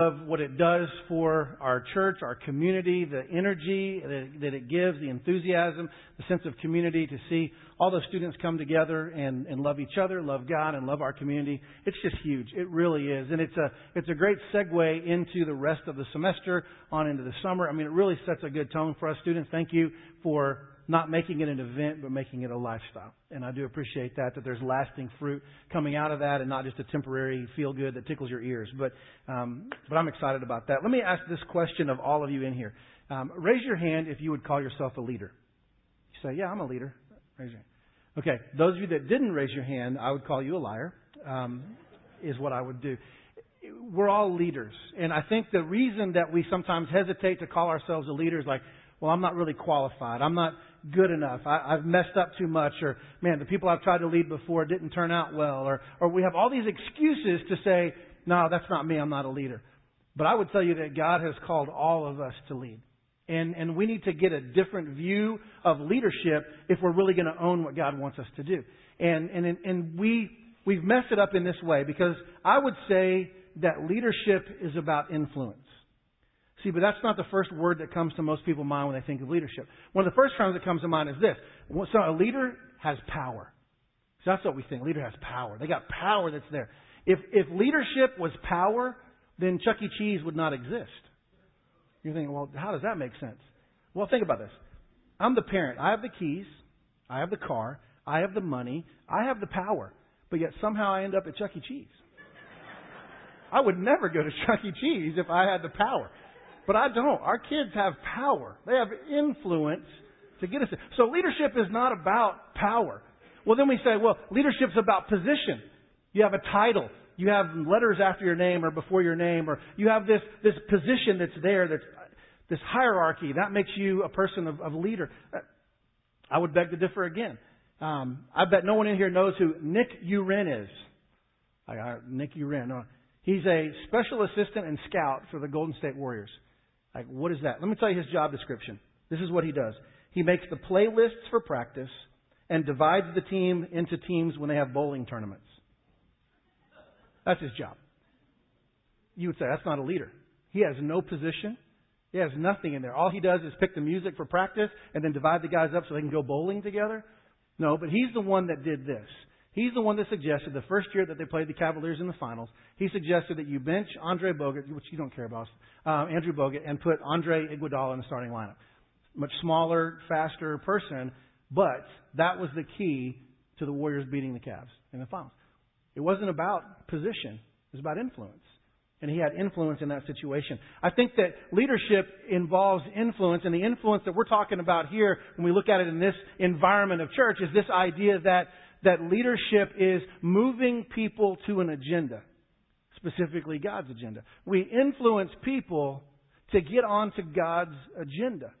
of what it does for our church, our community, the energy that, it gives, the enthusiasm, the sense of community to see all the students come together and, and love each other, love God, and love our community. It's just huge. It really is. And it's a, it's a great segue into the rest of the semester, on into the summer. I mean, it really sets a good tone for us students. Thank you for not making it an event, but making it a lifestyle. And I do appreciate that, that there's lasting fruit coming out of that and not just a temporary feel good that tickles your ears. But, um, but I'm excited about that. Let me ask this question of all of you in here. Um, raise your hand if you would call yourself a leader. You say, yeah, I'm a leader. Raise your hand. Okay. Those of you that didn't raise your hand, I would call you a liar, um, is what I would do. We're all leaders. And I think the reason that we sometimes hesitate to call ourselves a leader is like, well, I'm not really qualified. I'm not good enough. I, I've messed up too much, or man, the people I've tried to lead before didn't turn out well, or or we have all these excuses to say, no, that's not me. I'm not a leader. But I would tell you that God has called all of us to lead. And, and we need to get a different view of leadership if we're really going to own what God wants us to do. And, and, and we, we've messed it up in this way because I would say that leadership is about influence. See, but that's not the first word that comes to most people's mind when they think of leadership. One of the first terms that comes to mind is this. So a leader has power. So that's what we think. Leader has power. They got power that's there. If, if leadership was power, then Chuck E. Cheese would not exist. You're thinking, well, how does that make sense? Well, think about this. I'm the parent. I have the keys. I have the car. I have the money. I have the power. But yet somehow I end up at Chuck E. Cheese. I would never go to Chuck E. Cheese if I had the power. But I don't. Our kids have power. They have influence to get us. So leadership is not about power. Well, then we say, well, leadership's about position. You have a title. You have letters after your name or before your name, or you have this, this position that's there, that's this hierarchy. That makes you a person of, of leader. I would beg to differ again. Um, I bet no one in here knows who Nick U'Ren is. I, Nick U'Ren. No. He's a special assistant and scout for the Golden State Warriors. Like, what is that? Let me tell you his job description. This is what he does. He makes the playlists for practice and divides the team into teams when they have bowling tournaments. That's his job. You would say that's not a leader. He has no position. He has nothing in there. All he does is pick the music for practice and then divide the guys up so they can go bowling together. No, but he's the one that did this. He's the one that suggested the first year that they played the Cavaliers in the finals, he suggested that you bench Andre Bogut, which you don't care about, um, Andrew Bogut, and put Andre Iguodala in the starting lineup. Much smaller, faster person, but that was the key to the Warriors beating the Cavs in the finals. It wasn't about position; it was about influence. And he had influence in that situation. I think that leadership involves influence, and the influence that we're talking about here, when we look at it in this environment of church, is this idea that that leadership is moving people to an agenda, specifically God's agenda. We influence people to get onto God's agenda.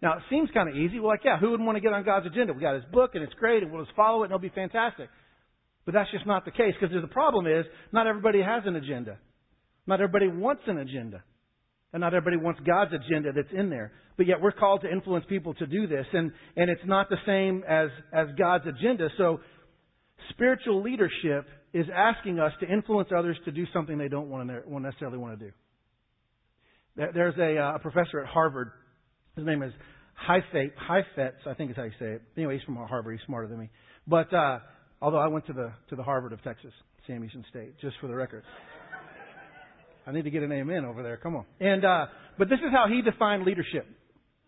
Now, it seems kind of easy. We're like, yeah, who wouldn't want to get on God's agenda? We got his book and it's great and we'll just follow it and it'll be fantastic. But that's just not the case because the problem is not everybody has an agenda. Not everybody wants an agenda. And not everybody wants God's agenda that's in there. But yet we're called to influence people to do this. And, and it's not the same as, as God's agenda. So spiritual leadership is asking us to influence others to do something they don't want to necessarily want to do. There's a, uh, a professor at Harvard. His name is Heifetz, Heifetz, I think is how you say it. Anyway, he's from Harvard. He's smarter than me. But uh, although I went to the to the Harvard of Texas, Sam Houston State, just for the record. I need to get an amen over there. Come on. And uh, but this is how he defined leadership.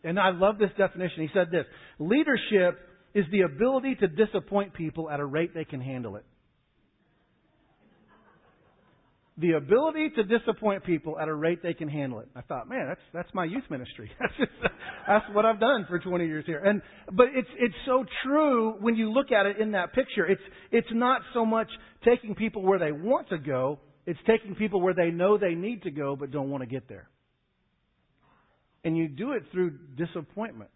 And I love this definition. He said this Leadership is the ability to disappoint people at a rate they can handle it. The ability to disappoint people at a rate they can handle it. I thought, man, that's that's my youth ministry. That's just, that's what I've done for 20 years here. And but it's it's so true when you look at it in that picture. It's it's not so much taking people where they want to go, it's taking people where they know they need to go but don't want to get there. And you do it through disappointments.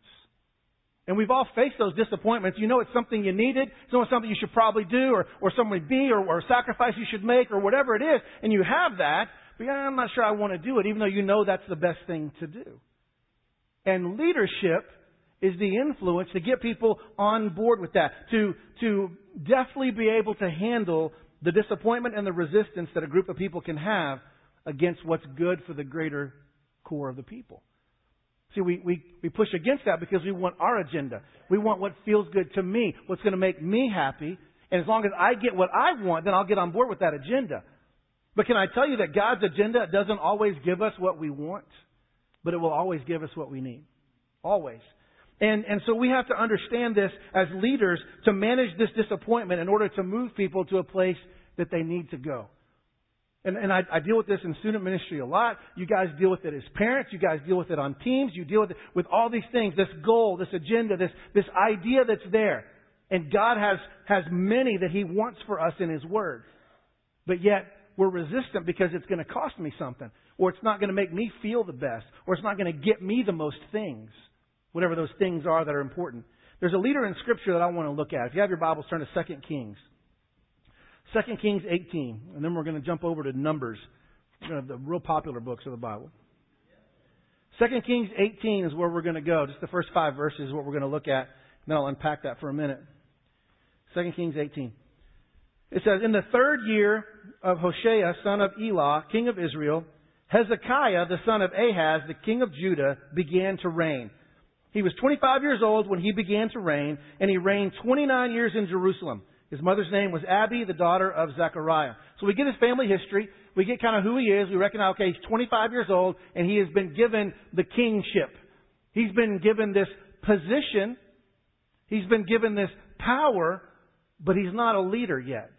And we've all faced those disappointments. You know it's something you needed, it's something you should probably do, or, or something be, or, or a sacrifice you should make, or whatever it is, and you have that, but yeah, I'm not sure I want to do it, even though you know that's the best thing to do. And leadership is the influence to get people on board with that, to, to definitely be able to handle the disappointment and the resistance that a group of people can have against what's good for the greater core of the people. See, we, we, we push against that because we want our agenda. We want what feels good to me, what's going to make me happy. And as long as I get what I want, then I'll get on board with that agenda. But can I tell you that God's agenda doesn't always give us what we want, but it will always give us what we need. Always. And, and so we have to understand this as leaders to manage this disappointment in order to move people to a place that they need to go. And, and I, I deal with this in student ministry a lot. You guys deal with it as parents. You guys deal with it on teams. You deal with it with all these things, this goal, this agenda, this, this idea that's there. And God has, has many that He wants for us in His Word. But yet, we're resistant because it's going to cost me something. Or it's not going to make me feel the best. Or it's not going to get me the most things. Whatever those things are that are important. There's a leader in Scripture that I want to look at. If you have your Bibles, turn to 2 Kings. 2 Kings 18, and then we're going to jump over to Numbers, the real popular books of the Bible. 2 Kings 18 is where we're going to go. Just the first five verses is what we're going to look at. And then I'll unpack that for a minute. 2 Kings 18. It says, In the third year of Hoshea, son of Elah, king of Israel, Hezekiah, the son of Ahaz, the king of Judah, began to reign. He was 25 years old when he began to reign, and he reigned 29 years in Jerusalem. His mother's name was Abi, the daughter of Zechariah. So we get his family history. We get kind of who he is. We recognize, okay, he's 25 years old and he has been given the kingship. He's been given this position. He's been given this power, but he's not a leader yet.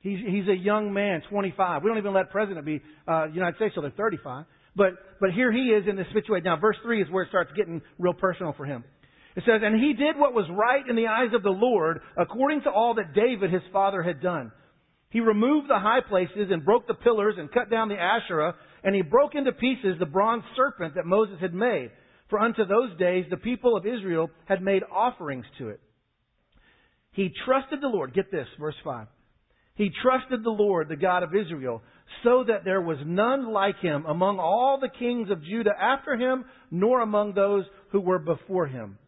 He's, he's a young man, 25. We don't even let president be uh, United States till they're 35. But, but here he is in this situation. Now, verse 3 is where it starts getting real personal for him. It says, And he did what was right in the eyes of the Lord, according to all that David his father had done. He removed the high places and broke the pillars and cut down the Asherah, and he broke into pieces the bronze serpent that Moses had made. For unto those days the people of Israel had made offerings to it. He trusted the Lord. Get this, verse 5. He trusted the Lord, the God of Israel, so that there was none like him among all the kings of Judah after him, nor among those who were before him.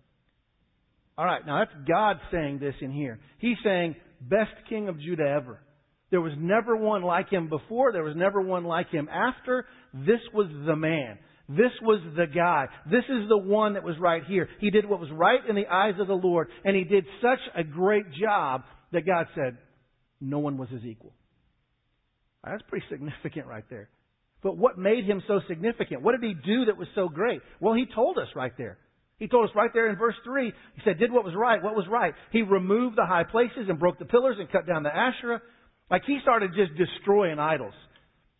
All right, now that's God saying this in here. He's saying, best king of Judah ever. There was never one like him before. There was never one like him after. This was the man. This was the guy. This is the one that was right here. He did what was right in the eyes of the Lord, and he did such a great job that God said, no one was his equal. That's pretty significant right there. But what made him so significant? What did he do that was so great? Well, he told us right there. He told us right there in verse 3, he said, did what was right. What was right? He removed the high places and broke the pillars and cut down the Asherah. Like he started just destroying idols.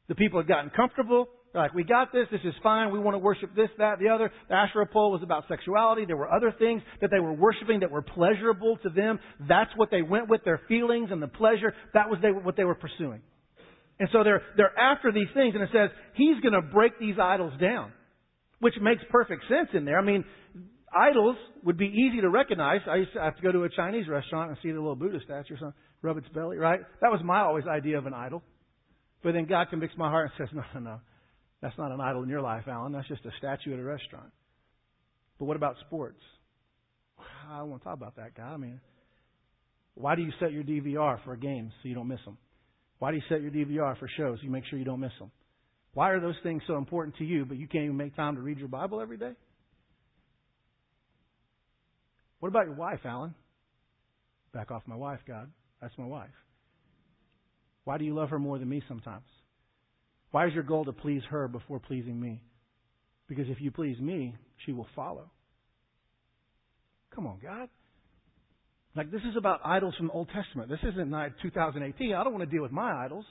The people had gotten comfortable. They're like, we got this. This is fine. We want to worship this, that, the other. The Asherah pole was about sexuality. There were other things that they were worshiping that were pleasurable to them. That's what they went with, their feelings and the pleasure. That was they, what they were pursuing. And so they're, they're after these things, and it says, He's going to break these idols down. Which makes perfect sense in there. I mean, idols would be easy to recognize. I used to have to go to a Chinese restaurant and see the little Buddha statue or something, rub its belly, right? That was my always idea of an idol. But then God convicts my heart and says, no, no, no. That's not an idol in your life, Alan. That's just a statue at a restaurant. But what about sports? I don't want to talk about that, God. I mean, why do you set your DVR for games so you don't miss them? Why do you set your DVR for shows so you make sure you don't miss them? Why are those things so important to you, but you can't even make time to read your Bible every day? What about your wife, Alan? Back off my wife, God. That's my wife. Why do you love her more than me sometimes? Why is your goal to please her before pleasing me? Because if you please me, she will follow. Come on, God. Like, this is about idols from the Old Testament. This isn't 2018. I don't want to deal with my idols.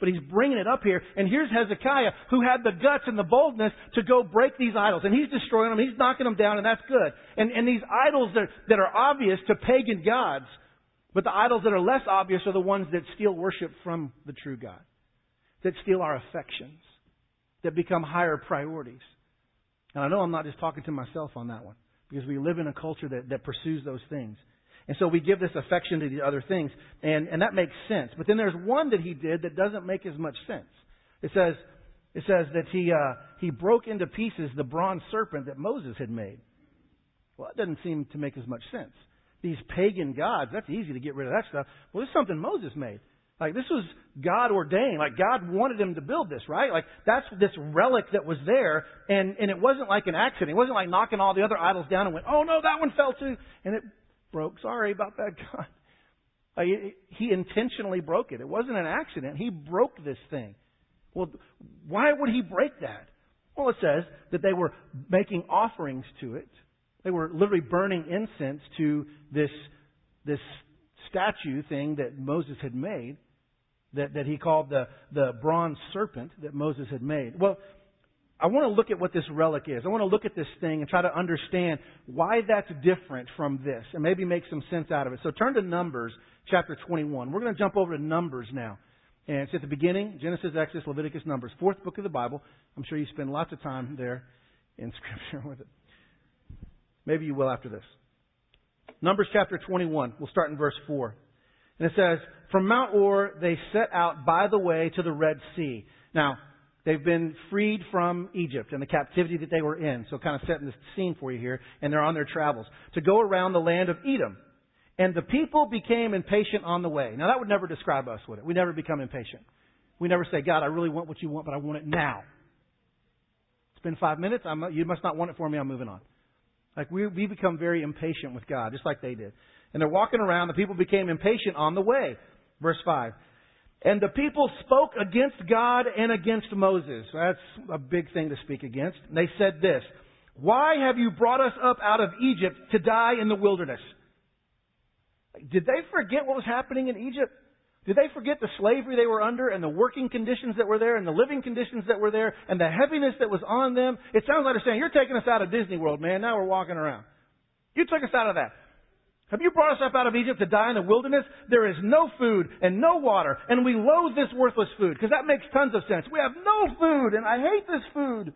But he's bringing it up here. And here's Hezekiah, who had the guts and the boldness to go break these idols. And he's destroying them. He's knocking them down, and that's good. And, and these idols that, that are obvious to pagan gods, but the idols that are less obvious are the ones that steal worship from the true God, that steal our affections, that become higher priorities. And I know I'm not just talking to myself on that one, because we live in a culture that, that pursues those things. And so we give this affection to the other things. And, and that makes sense. But then there's one that he did that doesn't make as much sense. It says, it says that he, uh, he broke into pieces the bronze serpent that Moses had made. Well, that doesn't seem to make as much sense. These pagan gods, that's easy to get rid of that stuff. Well, it's something Moses made. Like this was God ordained. Like God wanted him to build this, right? Like that's this relic that was there, and and it wasn't like an accident. It wasn't like knocking all the other idols down and went, oh no, that one fell too, and it broke. Sorry about that, God. Uh, like, he intentionally broke it. It wasn't an accident. He broke this thing. Well, why would he break that? Well, it says that they were making offerings to it. They were literally burning incense to this this statue thing that Moses had made that, that he called the, the bronze serpent that Moses had made. Well, I want to look at what this relic is. I want to look at this thing and try to understand why that's different from this and maybe make some sense out of it. So turn to Numbers chapter 21. We're going to jump over to Numbers now. And it's at the beginning Genesis, Exodus, Leviticus, Numbers, fourth book of the Bible. I'm sure you spend lots of time there in Scripture with it. Maybe you will after this. Numbers chapter 21. We'll start in verse 4. And it says, From Mount Hor they set out by the way to the Red Sea. Now, they've been freed from Egypt and the captivity that they were in. So kind of setting the scene for you here. And they're on their travels. To go around the land of Edom. And the people became impatient on the way. Now that would never describe us, would it? We never become impatient. We never say, God, I really want what you want, but I want it now. It's been five minutes. I'm, you must not want it for me. I'm moving on. Like we, we become very impatient with God, just like they did. And they're walking around. The people became impatient on the way. Verse 5. And the people spoke against God and against Moses. That's a big thing to speak against. And they said this Why have you brought us up out of Egypt to die in the wilderness? Did they forget what was happening in Egypt? Did they forget the slavery they were under and the working conditions that were there and the living conditions that were there and the heaviness that was on them? It sounds like they're saying, You're taking us out of Disney World, man. Now we're walking around. You took us out of that. Have you brought us up out of Egypt to die in the wilderness? There is no food and no water, and we loathe this worthless food, because that makes tons of sense. We have no food, and I hate this food.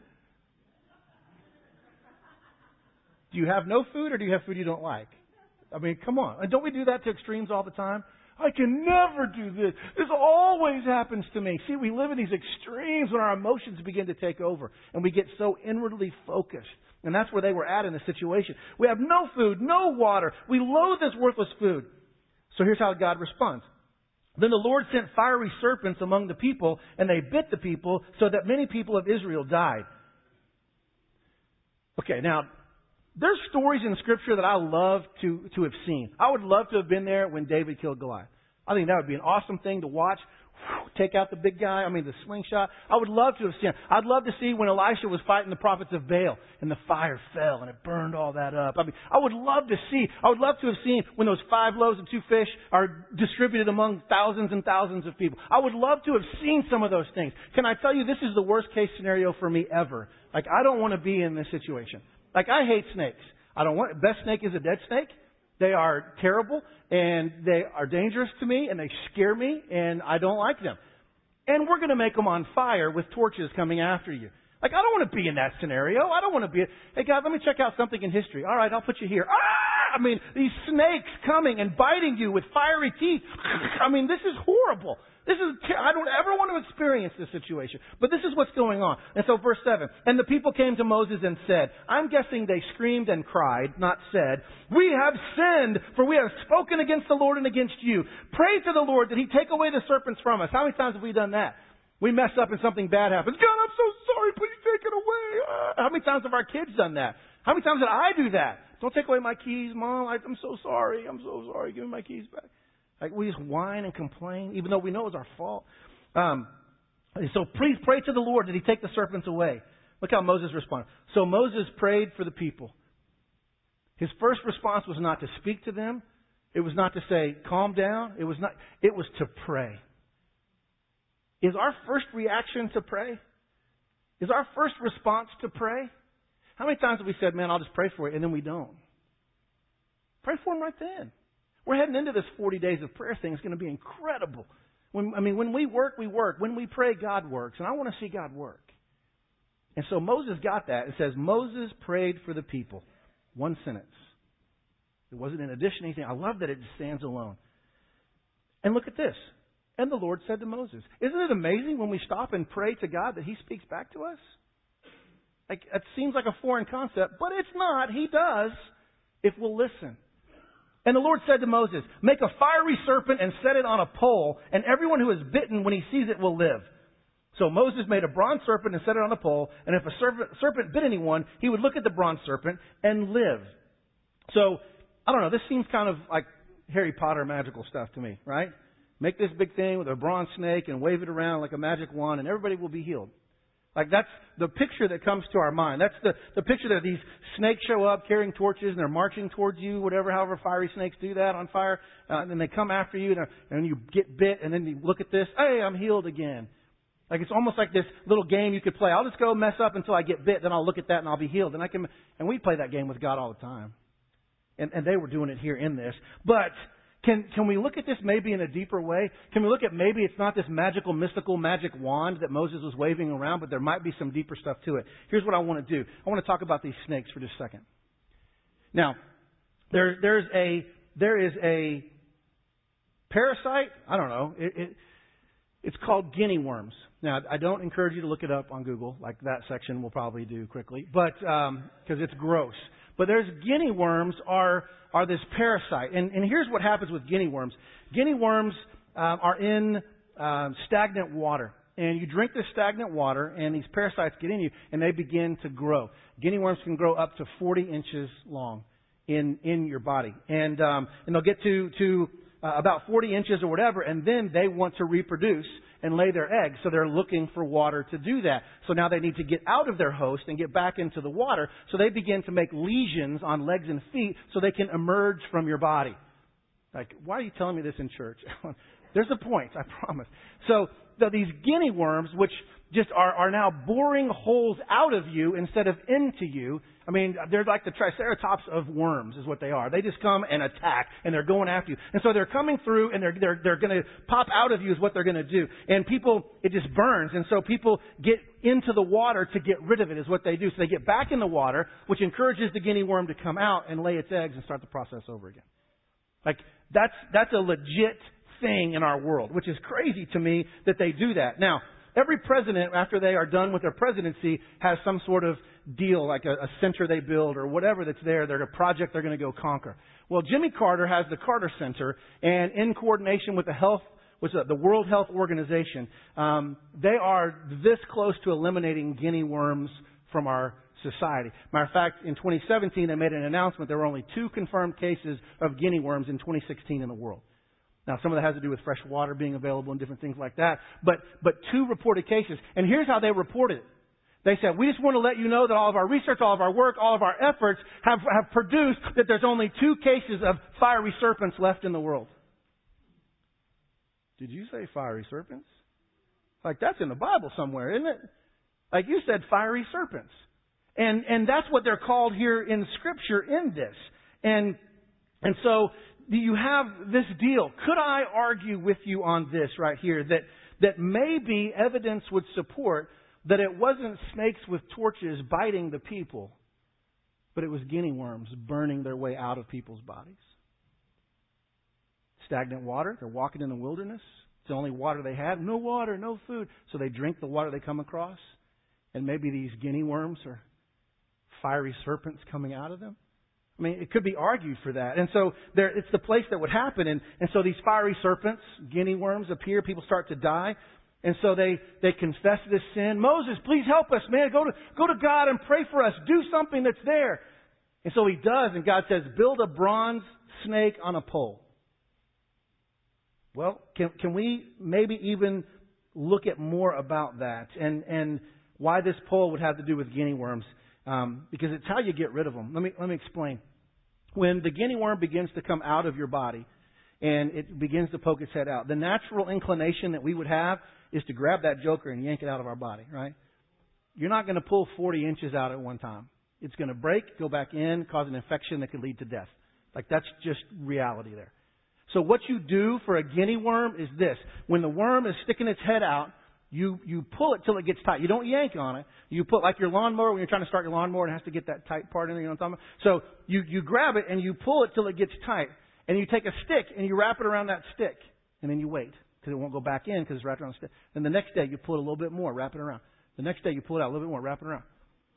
Do you have no food, or do you have food you don't like? I mean, come on. And don't we do that to extremes all the time? I can never do this. This always happens to me. See, we live in these extremes when our emotions begin to take over, and we get so inwardly focused. And that's where they were at in the situation. We have no food, no water. We loathe this worthless food. So here's how God responds. Then the Lord sent fiery serpents among the people, and they bit the people, so that many people of Israel died. Okay, now, there's stories in Scripture that I love to, to have seen. I would love to have been there when David killed Goliath. I think that would be an awesome thing to watch take out the big guy, I mean the slingshot. I would love to have seen. I'd love to see when Elisha was fighting the prophets of Baal and the fire fell and it burned all that up. I mean, I would love to see. I would love to have seen when those five loaves and two fish are distributed among thousands and thousands of people. I would love to have seen some of those things. Can I tell you this is the worst case scenario for me ever? Like I don't want to be in this situation. Like I hate snakes. I don't want best snake is a dead snake. They are terrible and they are dangerous to me and they scare me and I don't like them. And we're going to make them on fire with torches coming after you. Like, I don't want to be in that scenario. I don't want to be, hey God, let me check out something in history. All right, I'll put you here. Ah! I mean, these snakes coming and biting you with fiery teeth. I mean, this is horrible. This is, I don't ever want to experience this situation. But this is what's going on. And so verse 7. And the people came to Moses and said, I'm guessing they screamed and cried, not said, We have sinned, for we have spoken against the Lord and against you. Pray to the Lord that he take away the serpents from us. How many times have we done that? We mess up and something bad happens. God, I'm so sorry. Please take it away. Uh, how many times have our kids done that? How many times did I do that? Don't take away my keys, Mom. I, I'm so sorry. I'm so sorry. Give me my keys back. Like we just whine and complain, even though we know it's our fault. Um, so please pray to the Lord that He take the serpents away. Look how Moses responded. So Moses prayed for the people. His first response was not to speak to them. It was not to say, calm down. It was not, it was to pray. Is our first reaction to pray? Is our first response to pray? How many times have we said, man, I'll just pray for you, and then we don't? Pray for them right then. We're heading into this 40 days of prayer thing. It's going to be incredible. When, I mean, when we work, we work. When we pray, God works. And I want to see God work. And so Moses got that. It says, Moses prayed for the people. One sentence. It wasn't in addition to anything. I love that it just stands alone. And look at this. And the Lord said to Moses, Isn't it amazing when we stop and pray to God that He speaks back to us? Like, it seems like a foreign concept, but it's not. He does if we'll listen. And the Lord said to Moses, Make a fiery serpent and set it on a pole, and everyone who is bitten when he sees it will live. So Moses made a bronze serpent and set it on a pole, and if a serpent, bit anyone, he would look at the bronze serpent and live. So, I don't know, this seems kind of like Harry Potter magical stuff to me, right? Make this big thing with a bronze snake and wave it around like a magic wand, and everybody will be healed. Like that's the picture that comes to our mind. That's the, the picture that these snakes show up carrying torches and they're marching towards you, whatever, however fiery snakes do that on fire. Uh, and then they come after you and, and you get bit and then you look at this, hey, I'm healed again. Like it's almost like this little game you could play. I'll just go mess up until I get bit, then I'll look at that and I'll be healed. And I can, and we play that game with God all the time. And, and they were doing it here in this. But can, can we look at this maybe in a deeper way? Can we look at maybe it's not this magical, mystical, magic wand that Moses was waving around, but there might be some deeper stuff to it. Here's what I want to do. I want to talk about these snakes for just a second. Now, there, there's a, there is a parasite. I don't know. It, it, it's called guinea worms. Now, I don't encourage you to look it up on Google, like that section will probably do quickly, but because um, it's gross. But there's guinea worms are are this parasite, and, and here's what happens with guinea worms. Guinea worms um, are in um, stagnant water, and you drink this stagnant water, and these parasites get in you, and they begin to grow. Guinea worms can grow up to 40 inches long in in your body, and um, and they'll get to to uh, about 40 inches or whatever, and then they want to reproduce and lay their eggs. So they're looking for water to do that. So now they need to get out of their host and get back into the water. So they begin to make lesions on legs and feet so they can emerge from your body. Like, why are you telling me this in church? There's a point, I promise. So these guinea worms, which just are, are now boring holes out of you instead of into you, I mean, they're like the triceratops of worms is what they are. They just come and attack and they're going after you. And so they're coming through and they're, they're, they're going to pop out of you is what they're going to do. And people, it just burns. And so people get into the water to get rid of it is what they do. So they get back in the water, which encourages the guinea worm to come out and lay its eggs and start the process over again. Like, that's, that's a legit thing in our world, which is crazy to me that they do that. Now, every president, after they are done with their presidency, has some sort of deal, like a, a center they build or whatever that's there. They're a project they're going to go conquer. Well, Jimmy Carter has the Carter Center, and in coordination with the health with the World Health Organization, um, they are this close to eliminating guinea worms from our society. Matter of fact, in 2017, they made an announcement there were only two confirmed cases of guinea worms in 2016 in the world. Now, some of that has to do with fresh water being available and different things like that. But, but two reported cases. And here's how they reported it. They said, we just want to let you know that all of our research, all of our work, all of our efforts have, have produced that there's only two cases of fiery serpents left in the world. Did you say fiery serpents? Like that's in the Bible somewhere, isn't it? Like you said fiery serpents. And, and that's what they're called here in scripture in this. And, and so you have this deal. Could I argue with you on this right here that, that maybe evidence would support that it wasn't snakes with torches biting the people, but it was guinea worms burning their way out of people's bodies? Stagnant water. They're walking in the wilderness. It's the only water they have. No water, no food. So they drink the water they come across. And maybe these guinea worms are fiery serpents coming out of them. I mean, it could be argued for that. And so there, it's the place that would happen. And, and so these fiery serpents, guinea worms appear. People start to die. And so they, they confess this sin. Moses, please help us, man. Go to, go to God and pray for us. Do something that's there. And so he does. And God says, build a bronze snake on a pole. Well, can, can we maybe even look at more about that and, and why this pole would have to do with guinea worms? Um, because it's how you get rid of them. Let me let me explain. When the guinea worm begins to come out of your body and it begins to poke its head out, the natural inclination that we would have is to grab that joker and yank it out of our body, right? You're not going to pull 40 inches out at one time. It's going to break, go back in, cause an infection that could lead to death. Like that's just reality there. So what you do for a guinea worm is this. When the worm is sticking its head out, you, you pull it till it gets tight. You don't yank on it. You put like your lawnmower when you're trying to start your lawnmower, it has to get that tight part in there. You know what I'm talking about? So you, you grab it and you pull it till it gets tight. And you take a stick and you wrap it around that stick. And then you wait because it won't go back in because it's wrapped around the stick. Then the next day you pull it a little bit more, wrap it around. The next day you pull it out a little bit more, wrap it around.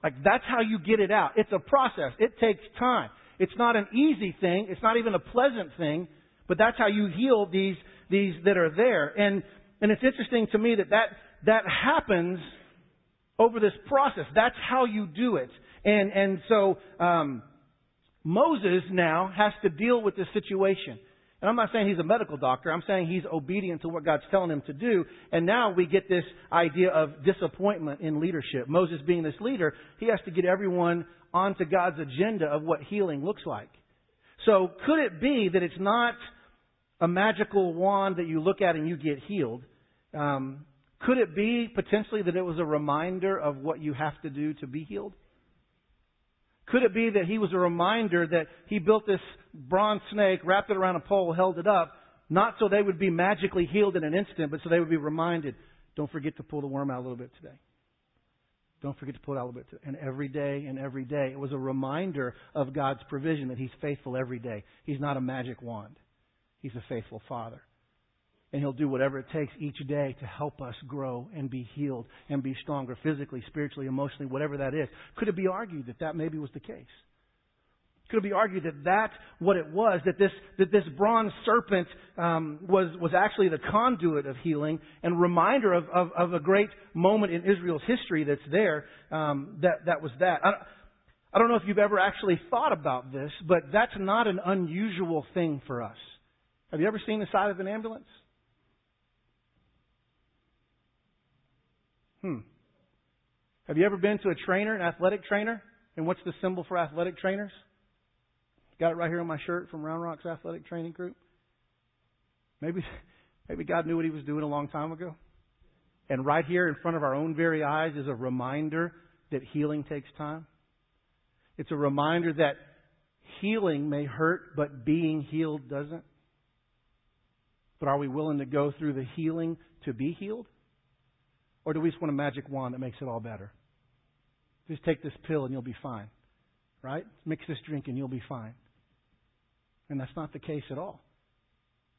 Like that's how you get it out. It's a process. It takes time. It's not an easy thing. It's not even a pleasant thing, but that's how you heal these, these that are there. And, and it's interesting to me that that, that happens over this process. That's how you do it. And, and so, um, Moses now has to deal with this situation. And I'm not saying he's a medical doctor. I'm saying he's obedient to what God's telling him to do. And now we get this idea of disappointment in leadership. Moses being this leader, he has to get everyone onto God's agenda of what healing looks like. So could it be that it's not a magical wand that you look at and you get healed? Um, could it be potentially that it was a reminder of what you have to do to be healed? Could it be that he was a reminder that he built this bronze snake, wrapped it around a pole, held it up, not so they would be magically healed in an instant, but so they would be reminded, don't forget to pull the worm out a little bit today. Don't forget to pull it out a little bit. Today. And every day and every day, it was a reminder of God's provision that He's faithful every day. He's not a magic wand. He's a faithful Father. And He'll do whatever it takes each day to help us grow and be healed and be stronger physically, spiritually, emotionally, whatever that is. Could it be argued that that maybe was the case? Could it be argued that that's what it was, that this, that this bronze serpent um, was, was actually the conduit of healing and reminder of, of, of a great moment in Israel's history that's there, um, that, that was that. I, I don't know if you've ever actually thought about this, but that's not an unusual thing for us. Have you ever seen the side of an ambulance? Hmm. Have you ever been to a trainer, an athletic trainer? And what's the symbol for athletic trainers? Got it right here on my shirt from Round Rock's athletic training group. Maybe, maybe God knew what He was doing a long time ago. And right here in front of our own very eyes is a reminder that healing takes time. It's a reminder that healing may hurt, but being healed doesn't. But are we willing to go through the healing to be healed? Or do we just want a magic wand that makes it all better? Just take this pill and you'll be fine. Right? Mix this drink and you'll be fine. And that's not the case at all.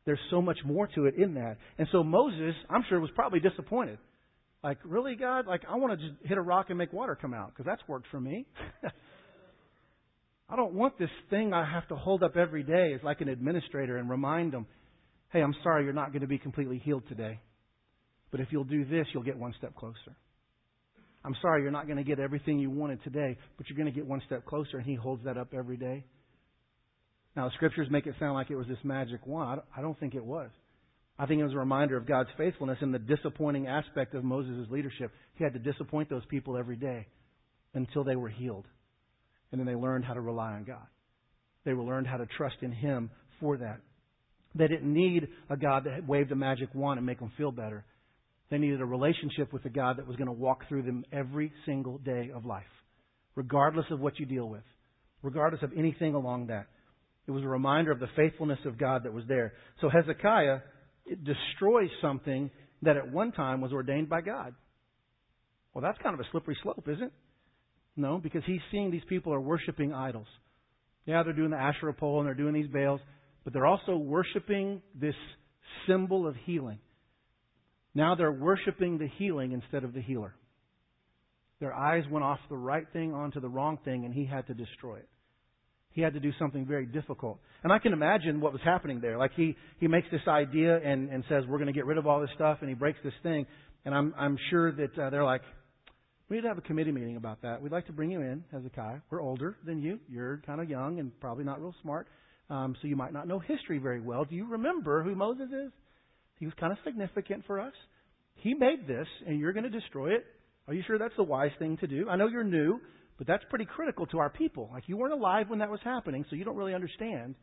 There's so much more to it in that. And so Moses, I'm sure, was probably disappointed. Like, really, God? Like, I want to just hit a rock and make water come out because that's worked for me. I don't want this thing I have to hold up every day as like an administrator and remind them, hey, I'm sorry you're not going to be completely healed today. But if you'll do this, you'll get one step closer. I'm sorry you're not going to get everything you wanted today, but you're going to get one step closer, and He holds that up every day. Now, the scriptures make it sound like it was this magic wand. I don't think it was. I think it was a reminder of God's faithfulness and the disappointing aspect of Moses' leadership. He had to disappoint those people every day until they were healed. And then they learned how to rely on God. They learned how to trust in Him for that. They didn't need a God that waved a magic wand and make them feel better. They needed a relationship with a God that was going to walk through them every single day of life, regardless of what you deal with, regardless of anything along that. It was a reminder of the faithfulness of God that was there. So Hezekiah destroys something that at one time was ordained by God. Well, that's kind of a slippery slope, isn't it? No, because he's seeing these people are worshiping idols. Yeah, they're doing the Asherah pole and they're doing these Baals, but they're also worshiping this symbol of healing. Now they're worshiping the healing instead of the healer. Their eyes went off the right thing onto the wrong thing, and he had to destroy it. He had to do something very difficult. And I can imagine what was happening there. Like he, he makes this idea and, and says, we're going to get rid of all this stuff, and he breaks this thing. And I'm, I'm sure that uh, they're like, we need to have a committee meeting about that. We'd like to bring you in, Hezekiah. We're older than you. You're kind of young and probably not real smart. Um, so you might not know history very well. Do you remember who Moses is? He was kind of significant for us. He made this, and you're going to destroy it. Are you sure that's the wise thing to do? I know you're new, but that's pretty critical to our people. Like, you weren't alive when that was happening, so you don't really understand.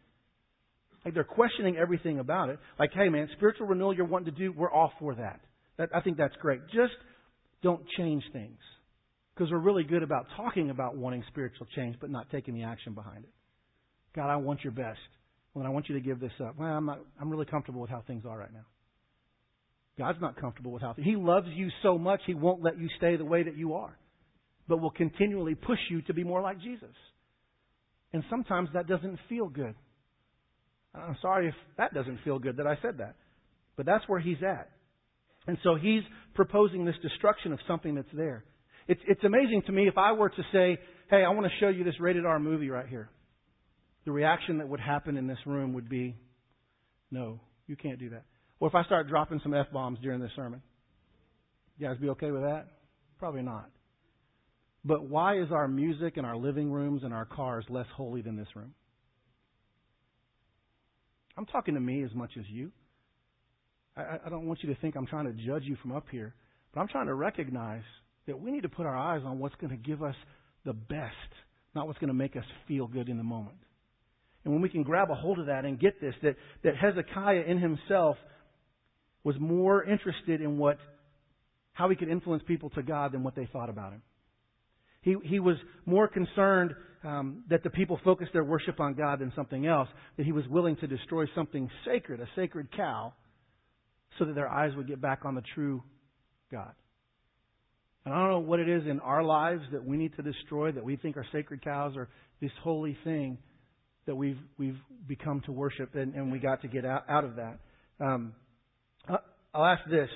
Like, they're questioning everything about it. Like, hey, man, spiritual renewal you're wanting to do, we're all for that. that I think that's great. Just don't change things. Because we're really good about talking about wanting spiritual change, but not taking the action behind it. God, I want your best. Well, I want you to give this up. Well, I'm not, I'm really comfortable with how things are right now. God's not comfortable with how He loves you so much, He won't let you stay the way that you are, but will continually push you to be more like Jesus. And sometimes that doesn't feel good. I'm sorry if that doesn't feel good that I said that, but that's where He's at. And so He's proposing this destruction of something that's there. It's, it's amazing to me if I were to say, hey, I want to show you this rated R movie right here. the reaction that would happen in this room would be, no, you can't do that. Or if I start dropping some F bombs during this sermon, you guys be okay with that? Probably not. But why is our music and our living rooms and our cars less holy than this room? I'm talking to me as much as you. I, I don't want you to think I'm trying to judge you from up here, but I'm trying to recognize that we need to put our eyes on what's going to give us the best, not what's going to make us feel good in the moment. And when we can grab a hold of that and get this, that, that Hezekiah in himself was more interested in what, how he could influence people to God than what they thought about him. He, he was more concerned um, that the people focused their worship on God than something else, that he was willing to destroy something sacred, a sacred cow, so that their eyes would get back on the true God. And I don't know what it is in our lives that we need to destroy that we think are sacred cows or this holy thing that we've we've become to worship and, and we got to get out, out of that. Um, Uh, I'll ask this: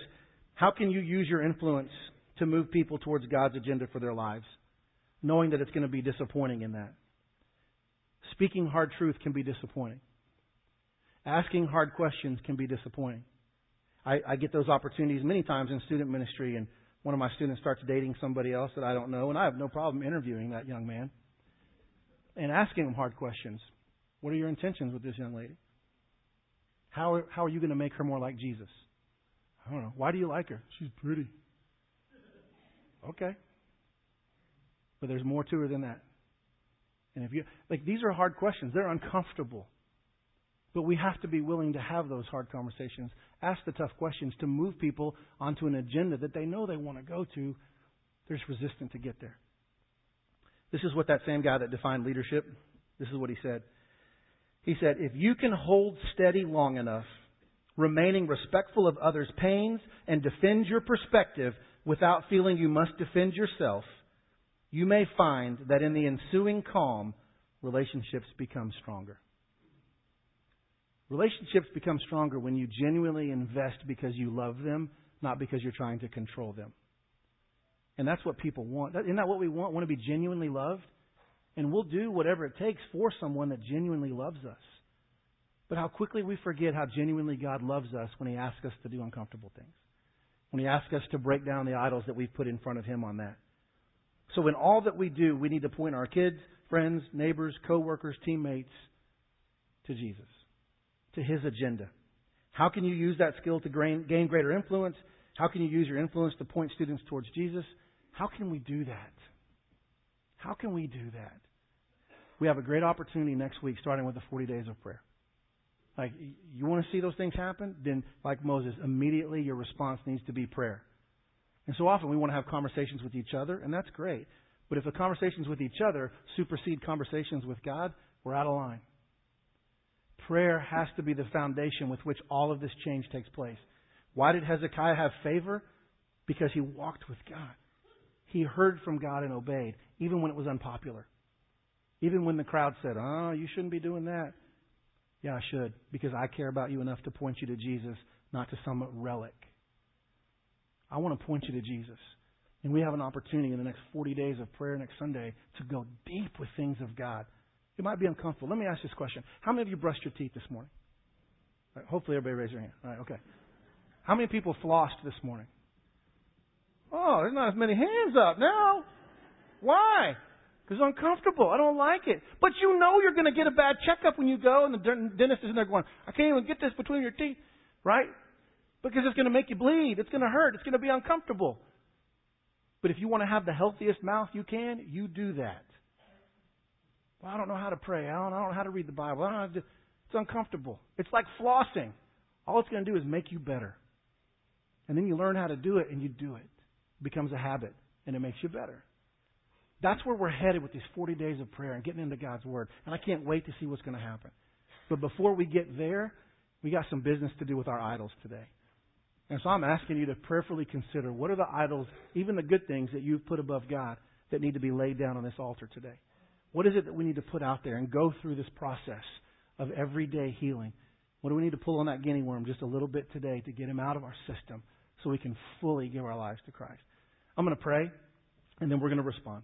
How can you use your influence to move people towards God's agenda for their lives, knowing that it's going to be disappointing in that? Speaking hard truth can be disappointing. Asking hard questions can be disappointing. I, I get those opportunities many times in student ministry, and one of my students starts dating somebody else that I don't know, and I have no problem interviewing that young man and asking him hard questions. What are your intentions with this young lady? How are, how are you going to make her more like Jesus? I don't know. Why do you like her? She's pretty. Okay. But there's more to her than that. And if you like these are hard questions. They're uncomfortable. But we have to be willing to have those hard conversations, ask the tough questions to move people onto an agenda that they know they want to go to. There's resistance to get there. This is what that same guy that defined leadership, this is what he said. He said, if you can hold steady long enough, remaining respectful of others' pains, and defend your perspective without feeling you must defend yourself, you may find that in the ensuing calm, relationships become stronger. Relationships become stronger when you genuinely invest because you love them, not because you're trying to control them. And that's what people want. Isn't that what we want? Want to be genuinely loved? And we'll do whatever it takes for someone that genuinely loves us. But how quickly we forget how genuinely God loves us when He asks us to do uncomfortable things. When He asks us to break down the idols that we've put in front of Him on that. So in all that we do, we need to point our kids, friends, neighbors, co-workers, teammates to Jesus to his agenda. How can you use that skill to gain greater influence? How can you use your influence to point students towards Jesus? How can we do that? How can we do that? We have a great opportunity next week, starting with the 40 days of prayer. Like, you want to see those things happen? Then, like Moses, immediately your response needs to be prayer. And so often we want to have conversations with each other, and that's great. But if the conversations with each other supersede conversations with God, we're out of line. Prayer has to be the foundation with which all of this change takes place. Why did Hezekiah have favor? Because he walked with God. He heard from God and obeyed, even when it was unpopular. Even when the crowd said, Oh, you shouldn't be doing that. Yeah, I should, because I care about you enough to point you to Jesus, not to some relic. I want to point you to Jesus. And we have an opportunity in the next 40 days of prayer next Sunday to go deep with things of God. It might be uncomfortable. Let me ask this question. How many of you brushed your teeth this morning? Right, hopefully everybody raised their hand. All right, okay. How many people flossed this morning? Oh, there's not as many hands up now. Why? Because it's uncomfortable. I don't like it. But you know you're going to get a bad checkup when you go, and the dentist is in there going, I can't even get this between your teeth, right? Because it's going to make you bleed. It's going to hurt. It's going to be uncomfortable. But if you want to have the healthiest mouth you can, you do that. Well, I don't know how to pray. I don't, I don't know how to read the Bible. I don't know to, it's uncomfortable. It's like flossing. All it's going to do is make you better. And then you learn how to do it and you do. It becomes a habit and it makes you better. That's where we're headed with these 40 days of prayer and getting into God's Word. And I can't wait to see what's going to happen. But before we get there, we got some business to do with our idols today. And so I'm asking you to prayerfully consider what are the idols, even the good things that you've put above God, that need to be laid down on this altar today. What is it that we need to put out there and go through this process of everyday healing? What do we need to pull on that guinea worm just a little bit today to get him out of our system so we can fully give our lives to Christ? I'm going to pray, and then we're going to respond.